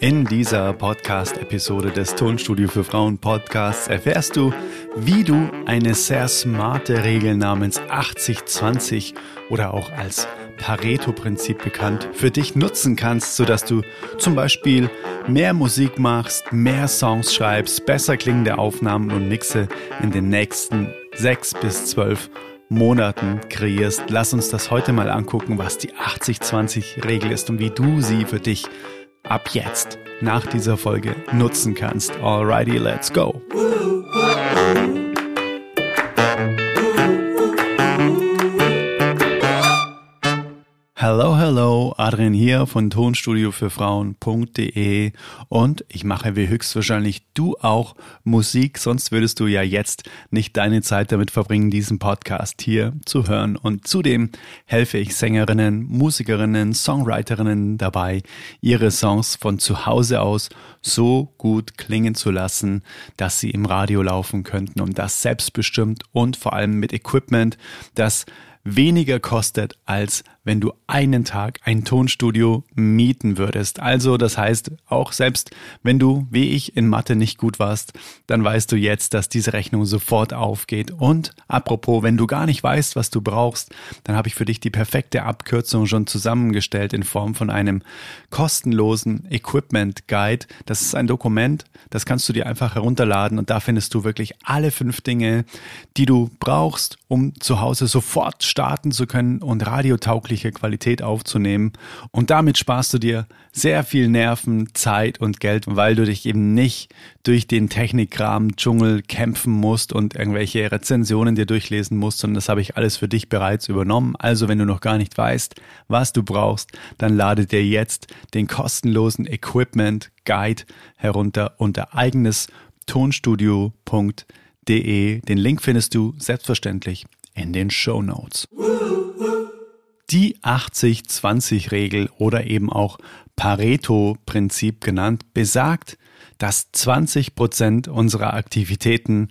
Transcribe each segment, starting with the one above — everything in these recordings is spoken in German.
In dieser Podcast-Episode des Tonstudio für Frauen Podcasts erfährst du, wie du eine sehr smarte Regel namens 80-20 oder auch als Pareto-Prinzip bekannt für dich nutzen kannst, sodass du zum Beispiel mehr Musik machst, mehr Songs schreibst, besser klingende Aufnahmen und Mixe in den nächsten sechs bis zwölf Monaten kreierst. Lass uns das heute mal angucken, was die 80-20-Regel ist und wie du sie für dich ab jetzt nach dieser Folge nutzen kannst. Alrighty, let's go. Adrian hier von Tonstudio für Frauen.de und ich mache wie höchstwahrscheinlich du auch Musik, sonst würdest du ja jetzt nicht deine Zeit damit verbringen, diesen Podcast hier zu hören. Und zudem helfe ich Sängerinnen, Musikerinnen, Songwriterinnen dabei, ihre Songs von zu Hause aus so gut klingen zu lassen, dass sie im Radio laufen könnten und das selbstbestimmt und vor allem mit Equipment, das weniger kostet, als wenn du einen Tag ein Tonstudio mieten würdest. Also das heißt, auch selbst wenn du, wie ich, in Mathe nicht gut warst, dann weißt du jetzt, dass diese Rechnung sofort aufgeht. Und apropos, wenn du gar nicht weißt, was du brauchst, dann habe ich für dich die perfekte Abkürzung schon zusammengestellt in Form von einem kostenlosen Equipment Guide. Das ist ein Dokument, das kannst du dir einfach herunterladen und da findest du wirklich alle fünf Dinge, die du brauchst, um zu Hause sofort starten zu können und radiotauglich mögliche Qualität aufzunehmen. Und damit sparst du dir sehr viel Nerven, Zeit und Geld, weil du dich eben nicht durch den Technikkram Dschungel kämpfen musst und irgendwelche Rezensionen dir durchlesen musst, sondern das habe ich alles für dich bereits übernommen. Also wenn du noch gar nicht weißt, was du brauchst, dann lade dir jetzt den kostenlosen Equipment Guide herunter unter eigenes tonstudio.de. Den Link findest du selbstverständlich in den Show Notes. Die 80-20-Regel oder eben auch Pareto-Prinzip genannt besagt, dass 20 Prozent unserer Aktivitäten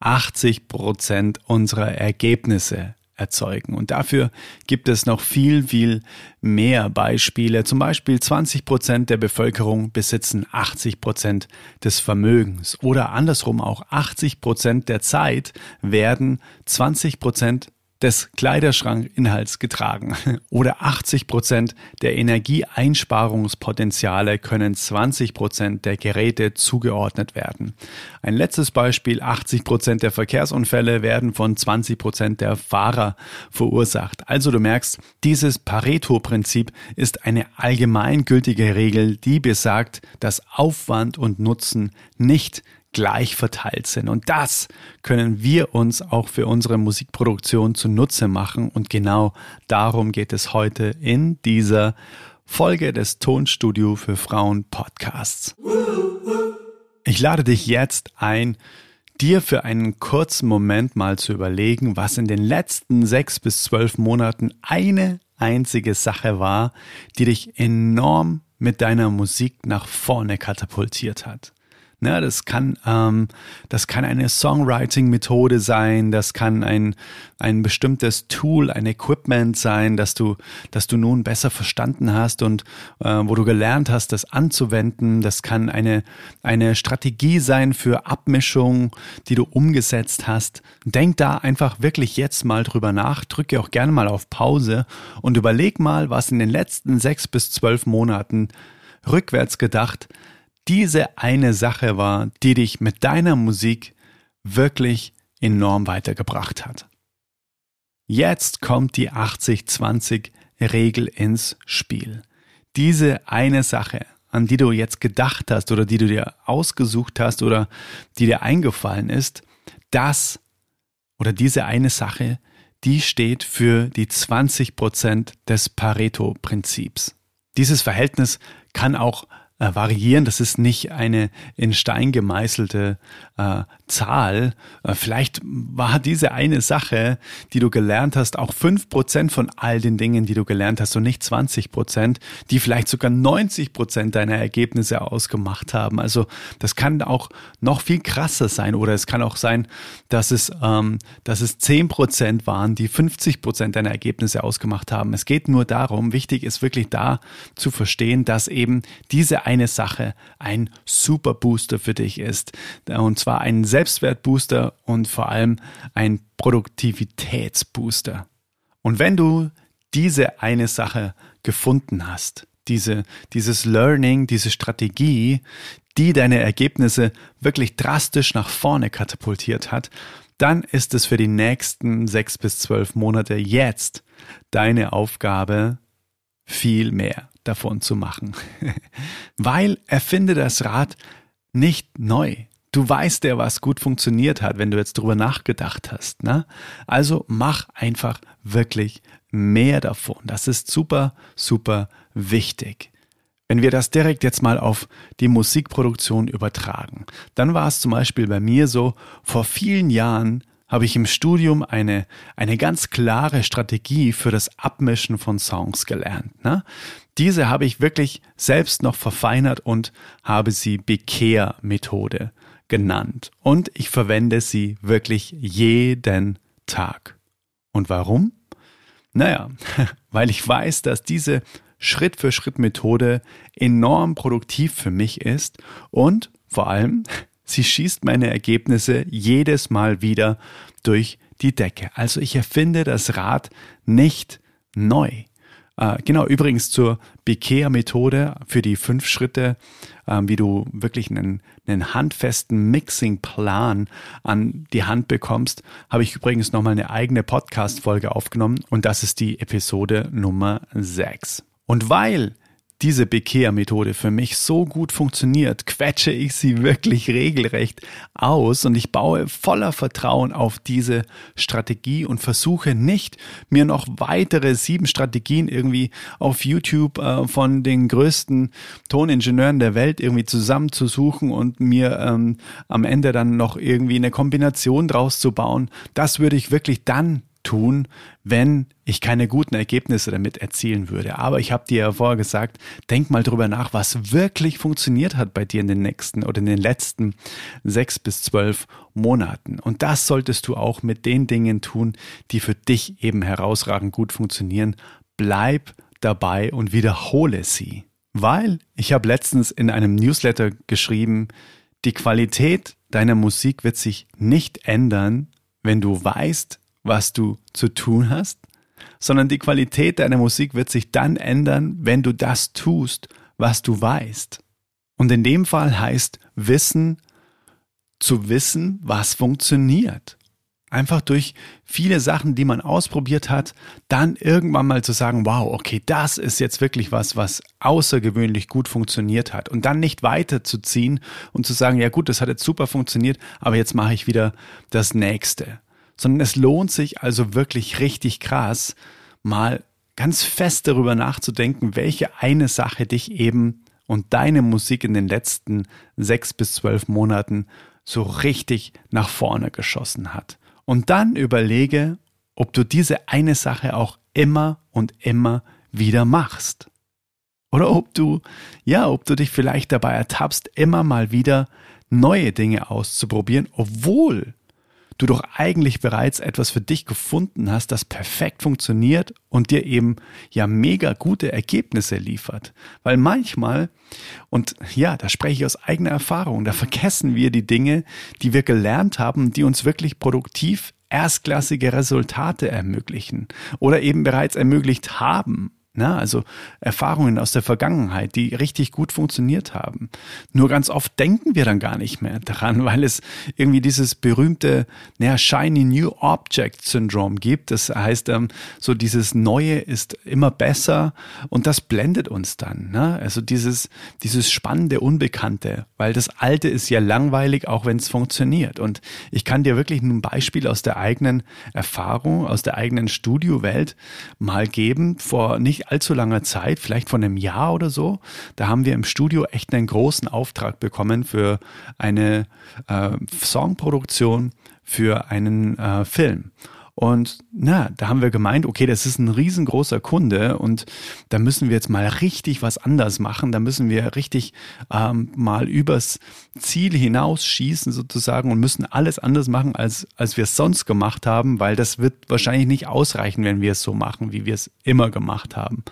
80 Prozent unserer Ergebnisse erzeugen. Und dafür gibt es noch viel, viel mehr Beispiele. Zum Beispiel 20 Prozent der Bevölkerung besitzen 80 Prozent des Vermögens oder andersrum auch 80 Prozent der Zeit werden 20 Prozent des Kleiderschrankinhalts getragen. Oder 80 Prozent der Energieeinsparungspotenziale können 20 Prozent der Geräte zugeordnet werden. Ein letztes Beispiel, 80 Prozent der Verkehrsunfälle werden von 20 Prozent der Fahrer verursacht. Also du merkst, dieses Pareto-Prinzip ist eine allgemeingültige Regel, die besagt, dass Aufwand und Nutzen nicht gleich verteilt sind. Und das können wir uns auch für unsere Musikproduktion zunutze machen. Und genau darum geht es heute in dieser Folge des Tonstudio für Frauen Podcasts. Ich lade dich jetzt ein, dir für einen kurzen Moment mal zu überlegen, was in den letzten sechs bis zwölf Monaten eine einzige Sache war, die dich enorm mit deiner Musik nach vorne katapultiert hat. Ne, das kann, ähm, das kann eine Songwriting-Methode sein, das kann ein, ein bestimmtes Tool, ein Equipment sein, das du, das du nun besser verstanden hast und äh, wo du gelernt hast, das anzuwenden. Das kann eine, eine Strategie sein für Abmischung, die du umgesetzt hast. Denk da einfach wirklich jetzt mal drüber nach, drücke auch gerne mal auf Pause und überleg mal, was in den letzten sechs bis zwölf Monaten rückwärts gedacht diese eine Sache war, die dich mit deiner Musik wirklich enorm weitergebracht hat. Jetzt kommt die 80-20-Regel ins Spiel. Diese eine Sache, an die du jetzt gedacht hast oder die du dir ausgesucht hast oder die dir eingefallen ist, das oder diese eine Sache, die steht für die 20% des Pareto-Prinzips. Dieses Verhältnis kann auch variieren. Das ist nicht eine in Stein gemeißelte äh, Zahl. Äh, vielleicht war diese eine Sache, die du gelernt hast, auch fünf Prozent von all den Dingen, die du gelernt hast und nicht 20 Prozent, die vielleicht sogar 90 Prozent deiner Ergebnisse ausgemacht haben. Also das kann auch noch viel krasser sein oder es kann auch sein, dass es, ähm, dass es 10 Prozent waren, die 50 Prozent deiner Ergebnisse ausgemacht haben. Es geht nur darum, wichtig ist wirklich da zu verstehen, dass eben diese eine Sache ein super Booster für dich ist. Und zwar ein Selbstwertbooster und vor allem ein Produktivitätsbooster. Und wenn du diese eine Sache gefunden hast, diese, dieses Learning, diese Strategie, die deine Ergebnisse wirklich drastisch nach vorne katapultiert hat, dann ist es für die nächsten sechs bis zwölf Monate jetzt deine Aufgabe, viel mehr davon zu machen. Weil erfinde das Rad nicht neu. Du weißt ja, was gut funktioniert hat, wenn du jetzt drüber nachgedacht hast. Ne? Also mach einfach wirklich mehr davon. Das ist super, super wichtig. Wenn wir das direkt jetzt mal auf die Musikproduktion übertragen, dann war es zum Beispiel bei mir so, vor vielen Jahren habe ich im Studium eine, eine ganz klare Strategie für das Abmischen von Songs gelernt. Ne? Diese habe ich wirklich selbst noch verfeinert und habe sie Bekehr-Methode genannt. Und ich verwende sie wirklich jeden Tag. Und warum? Naja, weil ich weiß, dass diese Schritt-für-Schritt-Methode enorm produktiv für mich ist und vor allem, sie schießt meine Ergebnisse jedes Mal wieder durch die Decke. Also ich erfinde das Rad nicht neu. Äh, genau, übrigens zur Bekehr-Methode für die fünf Schritte, äh, wie du wirklich einen, einen handfesten Mixing-Plan an die Hand bekommst, habe ich übrigens nochmal eine eigene Podcast-Folge aufgenommen und das ist die Episode Nummer 6. Und weil diese Bekehr-Methode für mich so gut funktioniert, quetsche ich sie wirklich regelrecht aus und ich baue voller Vertrauen auf diese Strategie und versuche nicht, mir noch weitere sieben Strategien irgendwie auf YouTube äh, von den größten Toningenieuren der Welt irgendwie zusammenzusuchen und mir ähm, am Ende dann noch irgendwie eine Kombination draus zu bauen. Das würde ich wirklich dann tun, wenn ich keine guten Ergebnisse damit erzielen würde. Aber ich habe dir ja vorher gesagt, denk mal drüber nach, was wirklich funktioniert hat bei dir in den nächsten oder in den letzten sechs bis zwölf Monaten. Und das solltest du auch mit den Dingen tun, die für dich eben herausragend gut funktionieren. Bleib dabei und wiederhole sie. Weil ich habe letztens in einem Newsletter geschrieben, die Qualität deiner Musik wird sich nicht ändern, wenn du weißt, was du zu tun hast, sondern die Qualität deiner Musik wird sich dann ändern, wenn du das tust, was du weißt. Und in dem Fall heißt Wissen zu wissen, was funktioniert. Einfach durch viele Sachen, die man ausprobiert hat, dann irgendwann mal zu sagen, wow, okay, das ist jetzt wirklich was, was außergewöhnlich gut funktioniert hat. Und dann nicht weiterzuziehen und zu sagen, ja gut, das hat jetzt super funktioniert, aber jetzt mache ich wieder das nächste sondern es lohnt sich also wirklich richtig krass, mal ganz fest darüber nachzudenken, welche eine Sache dich eben und deine Musik in den letzten sechs bis zwölf Monaten so richtig nach vorne geschossen hat. Und dann überlege, ob du diese eine Sache auch immer und immer wieder machst. Oder ob du, ja, ob du dich vielleicht dabei ertappst, immer mal wieder neue Dinge auszuprobieren, obwohl du doch eigentlich bereits etwas für dich gefunden hast, das perfekt funktioniert und dir eben ja mega gute Ergebnisse liefert. Weil manchmal, und ja, da spreche ich aus eigener Erfahrung, da vergessen wir die Dinge, die wir gelernt haben, die uns wirklich produktiv erstklassige Resultate ermöglichen oder eben bereits ermöglicht haben. Na, also Erfahrungen aus der Vergangenheit, die richtig gut funktioniert haben. Nur ganz oft denken wir dann gar nicht mehr daran, weil es irgendwie dieses berühmte naja, Shiny New Object Syndrome gibt. Das heißt, ähm, so dieses Neue ist immer besser und das blendet uns dann. Ne? Also dieses, dieses spannende Unbekannte, weil das Alte ist ja langweilig, auch wenn es funktioniert. Und ich kann dir wirklich ein Beispiel aus der eigenen Erfahrung, aus der eigenen Studiowelt mal geben. Vor nicht allzu langer Zeit, vielleicht von einem Jahr oder so, da haben wir im Studio echt einen großen Auftrag bekommen für eine äh, Songproduktion für einen äh, Film. Und na, da haben wir gemeint, okay, das ist ein riesengroßer Kunde und da müssen wir jetzt mal richtig was anders machen. Da müssen wir richtig ähm, mal übers Ziel hinausschießen sozusagen und müssen alles anders machen, als, als wir es sonst gemacht haben, weil das wird wahrscheinlich nicht ausreichen, wenn wir es so machen, wie wir es immer gemacht haben.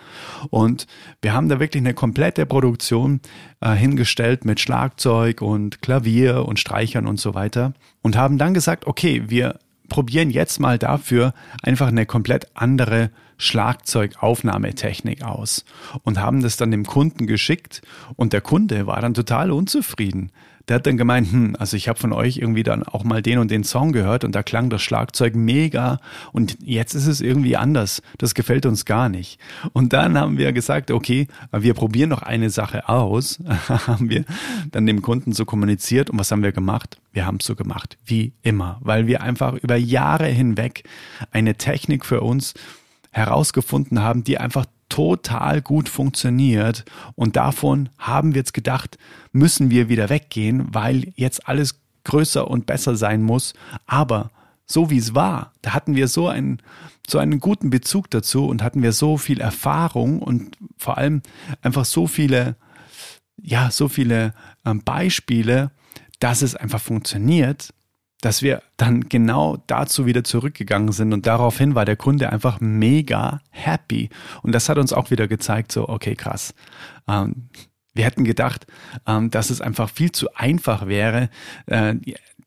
Und wir haben da wirklich eine komplette Produktion äh, hingestellt mit Schlagzeug und Klavier und Streichern und so weiter und haben dann gesagt, okay, wir probieren jetzt mal dafür einfach eine komplett andere Schlagzeugaufnahmetechnik aus und haben das dann dem Kunden geschickt und der Kunde war dann total unzufrieden der hat dann gemeint, hm, also ich habe von euch irgendwie dann auch mal den und den Song gehört und da klang das Schlagzeug mega und jetzt ist es irgendwie anders. Das gefällt uns gar nicht. Und dann haben wir gesagt, okay, wir probieren noch eine Sache aus, haben wir dann dem Kunden so kommuniziert und was haben wir gemacht? Wir haben es so gemacht, wie immer, weil wir einfach über Jahre hinweg eine Technik für uns herausgefunden haben, die einfach total gut funktioniert. Und davon haben wir jetzt gedacht, müssen wir wieder weggehen, weil jetzt alles größer und besser sein muss. Aber so wie es war, da hatten wir so einen, so einen guten Bezug dazu und hatten wir so viel Erfahrung und vor allem einfach so viele, ja, so viele ähm, Beispiele, dass es einfach funktioniert, dass wir dann genau dazu wieder zurückgegangen sind und daraufhin war der Kunde einfach mega happy. Und das hat uns auch wieder gezeigt, so, okay, krass. Ähm, wir hätten gedacht, ähm, dass es einfach viel zu einfach wäre, äh,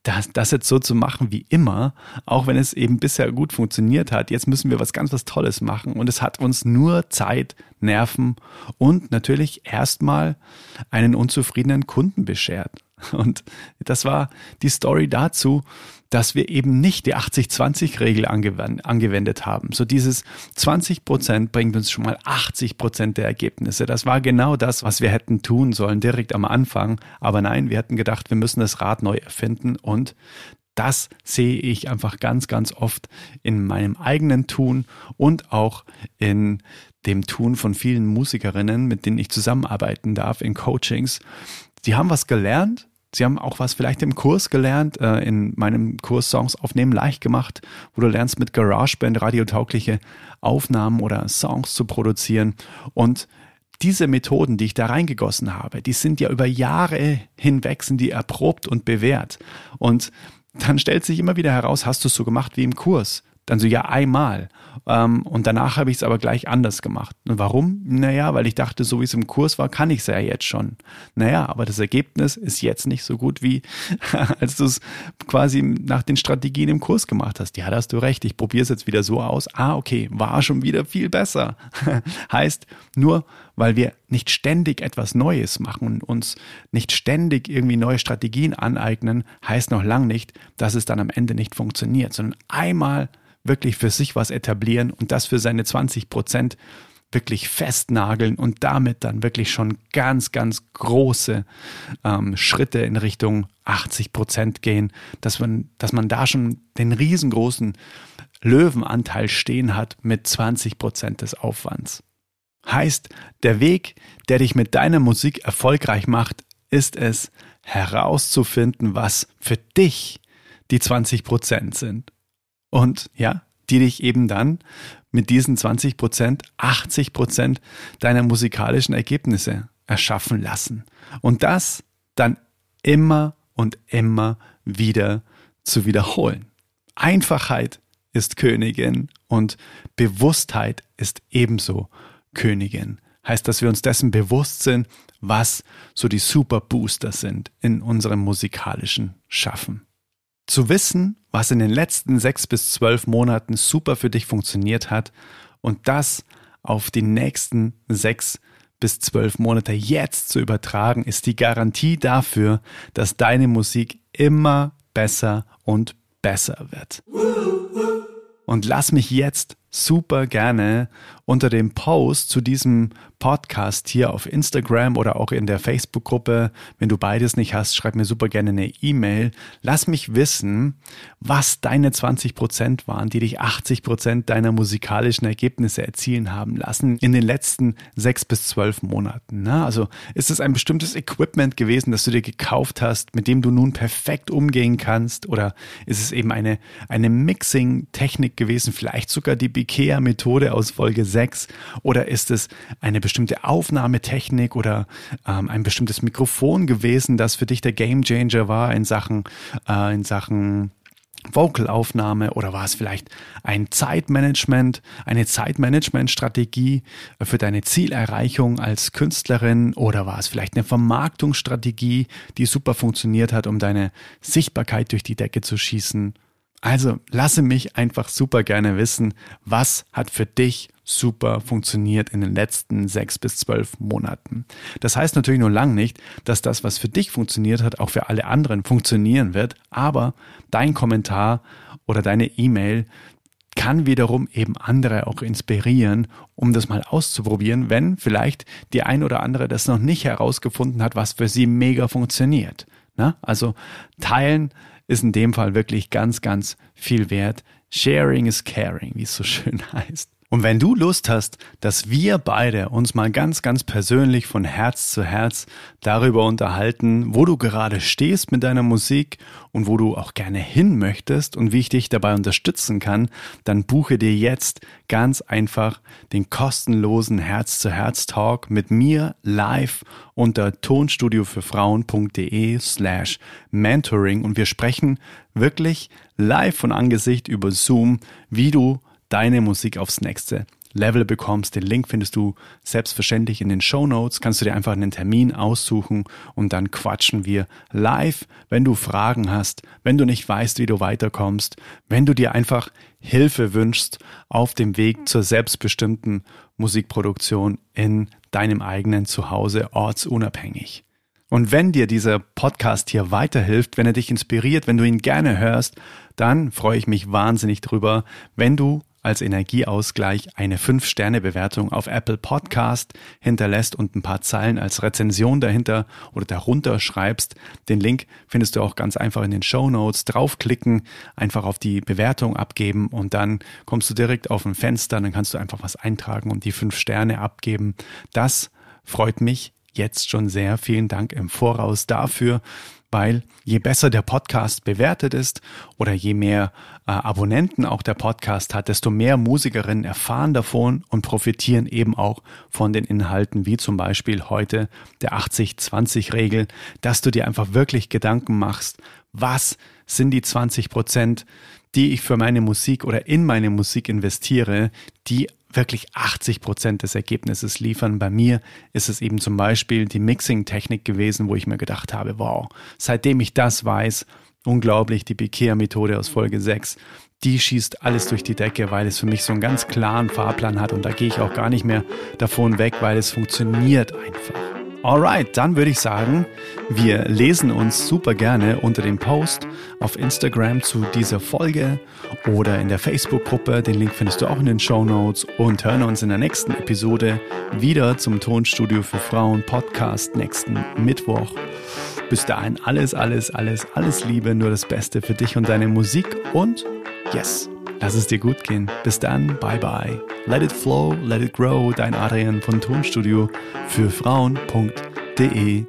das, das jetzt so zu machen wie immer, auch wenn es eben bisher gut funktioniert hat. Jetzt müssen wir was ganz was Tolles machen und es hat uns nur Zeit, Nerven und natürlich erstmal einen unzufriedenen Kunden beschert. Und das war die Story dazu, dass wir eben nicht die 80-20-Regel angewendet haben. So dieses 20 Prozent bringt uns schon mal 80 Prozent der Ergebnisse. Das war genau das, was wir hätten tun sollen direkt am Anfang. Aber nein, wir hätten gedacht, wir müssen das Rad neu erfinden und das sehe ich einfach ganz, ganz oft in meinem eigenen Tun und auch in dem Tun von vielen Musikerinnen, mit denen ich zusammenarbeiten darf in Coachings, Sie haben was gelernt. Sie haben auch was vielleicht im Kurs gelernt, äh, in meinem Kurs Songs aufnehmen leicht gemacht, wo du lernst mit GarageBand radiotaugliche Aufnahmen oder Songs zu produzieren. Und diese Methoden, die ich da reingegossen habe, die sind ja über Jahre hinweg, sind die erprobt und bewährt. Und dann stellt sich immer wieder heraus, hast du es so gemacht wie im Kurs? Dann so, ja, einmal. Ähm, und danach habe ich es aber gleich anders gemacht. Und warum? Naja, weil ich dachte, so wie es im Kurs war, kann ich es ja jetzt schon. Naja, aber das Ergebnis ist jetzt nicht so gut wie, als du es quasi nach den Strategien im Kurs gemacht hast. Ja, da hast du recht. Ich probiere es jetzt wieder so aus. Ah, okay, war schon wieder viel besser. heißt, nur weil wir nicht ständig etwas Neues machen und uns nicht ständig irgendwie neue Strategien aneignen, heißt noch lang nicht, dass es dann am Ende nicht funktioniert, sondern einmal wirklich für sich was etablieren und das für seine 20 Prozent wirklich festnageln und damit dann wirklich schon ganz, ganz große ähm, Schritte in Richtung 80 Prozent gehen, dass man, dass man da schon den riesengroßen Löwenanteil stehen hat mit 20 Prozent des Aufwands. Heißt, der Weg, der dich mit deiner Musik erfolgreich macht, ist es, herauszufinden, was für dich die 20 Prozent sind und ja, die dich eben dann mit diesen 20 Prozent 80 Prozent deiner musikalischen Ergebnisse erschaffen lassen. Und das dann immer und immer wieder zu wiederholen. Einfachheit ist Königin und Bewusstheit ist ebenso Königin. Heißt, dass wir uns dessen bewusst sind, was so die Super Booster sind in unserem musikalischen Schaffen. Zu wissen, was in den letzten sechs bis zwölf Monaten super für dich funktioniert hat und das auf die nächsten sechs bis zwölf Monate jetzt zu übertragen, ist die Garantie dafür, dass deine Musik immer besser und besser wird. Und lass mich jetzt super gerne unter dem Post zu diesem Podcast hier auf Instagram oder auch in der Facebook-Gruppe. Wenn du beides nicht hast, schreib mir super gerne eine E-Mail. Lass mich wissen, was deine 20 Prozent waren, die dich 80 Prozent deiner musikalischen Ergebnisse erzielen haben lassen in den letzten sechs bis zwölf Monaten. Na, also ist es ein bestimmtes Equipment gewesen, das du dir gekauft hast, mit dem du nun perfekt umgehen kannst? Oder ist es eben eine, eine Mixing-Technik gewesen, vielleicht sogar die Bikea-Methode aus Folge 6? Oder ist es eine bestimmte Aufnahmetechnik oder ähm, ein bestimmtes Mikrofon gewesen, das für dich der Gamechanger war in Sachen, äh, in Sachen Vocalaufnahme oder war es vielleicht ein Zeitmanagement, eine Zeitmanagement-Strategie für deine Zielerreichung als Künstlerin oder war es vielleicht eine Vermarktungsstrategie, die super funktioniert hat, um deine Sichtbarkeit durch die Decke zu schießen? Also lasse mich einfach super gerne wissen, was hat für dich super funktioniert in den letzten sechs bis zwölf Monaten. Das heißt natürlich nur lang nicht, dass das, was für dich funktioniert hat, auch für alle anderen funktionieren wird, aber dein Kommentar oder deine E-Mail kann wiederum eben andere auch inspirieren, um das mal auszuprobieren, wenn vielleicht die ein oder andere das noch nicht herausgefunden hat, was für sie mega funktioniert. Na? Also teilen ist in dem Fall wirklich ganz, ganz viel wert. Sharing is caring, wie es so schön heißt. Und wenn du Lust hast, dass wir beide uns mal ganz, ganz persönlich von Herz zu Herz darüber unterhalten, wo du gerade stehst mit deiner Musik und wo du auch gerne hin möchtest und wie ich dich dabei unterstützen kann, dann buche dir jetzt ganz einfach den kostenlosen Herz-zu-Herz-Talk mit mir live unter tonstudiofürfrauen.de slash mentoring. Und wir sprechen wirklich live von Angesicht über Zoom, wie du deine Musik aufs nächste Level bekommst. Den Link findest du selbstverständlich in den Show Notes. Kannst du dir einfach einen Termin aussuchen und dann quatschen wir live, wenn du Fragen hast, wenn du nicht weißt, wie du weiterkommst, wenn du dir einfach Hilfe wünschst auf dem Weg zur selbstbestimmten Musikproduktion in deinem eigenen Zuhause ortsunabhängig. Und wenn dir dieser Podcast hier weiterhilft, wenn er dich inspiriert, wenn du ihn gerne hörst, dann freue ich mich wahnsinnig drüber, wenn du als Energieausgleich eine 5-Sterne-Bewertung auf Apple Podcast hinterlässt und ein paar Zeilen als Rezension dahinter oder darunter schreibst. Den Link findest du auch ganz einfach in den Show Notes. Draufklicken, einfach auf die Bewertung abgeben und dann kommst du direkt auf ein Fenster. Dann kannst du einfach was eintragen und die 5 Sterne abgeben. Das freut mich jetzt schon sehr. Vielen Dank im Voraus dafür weil je besser der Podcast bewertet ist oder je mehr äh, Abonnenten auch der Podcast hat, desto mehr Musikerinnen erfahren davon und profitieren eben auch von den Inhalten, wie zum Beispiel heute der 80-20-Regel, dass du dir einfach wirklich Gedanken machst, was sind die 20 Prozent, die ich für meine Musik oder in meine Musik investiere, die wirklich 80 Prozent des Ergebnisses liefern. Bei mir ist es eben zum Beispiel die Mixing-Technik gewesen, wo ich mir gedacht habe, wow, seitdem ich das weiß, unglaublich, die Bikea-Methode aus Folge 6, die schießt alles durch die Decke, weil es für mich so einen ganz klaren Fahrplan hat und da gehe ich auch gar nicht mehr davon weg, weil es funktioniert einfach. Alright, dann würde ich sagen, wir lesen uns super gerne unter dem Post auf Instagram zu dieser Folge oder in der Facebook-Gruppe. Den Link findest du auch in den Show Notes und hören uns in der nächsten Episode wieder zum Tonstudio für Frauen Podcast nächsten Mittwoch. Bis dahin alles, alles, alles, alles Liebe, nur das Beste für dich und deine Musik und yes, lass es dir gut gehen. Bis dann, bye bye. Let it flow, let it grow, dein Adrian von Tonstudio für Frauen.de.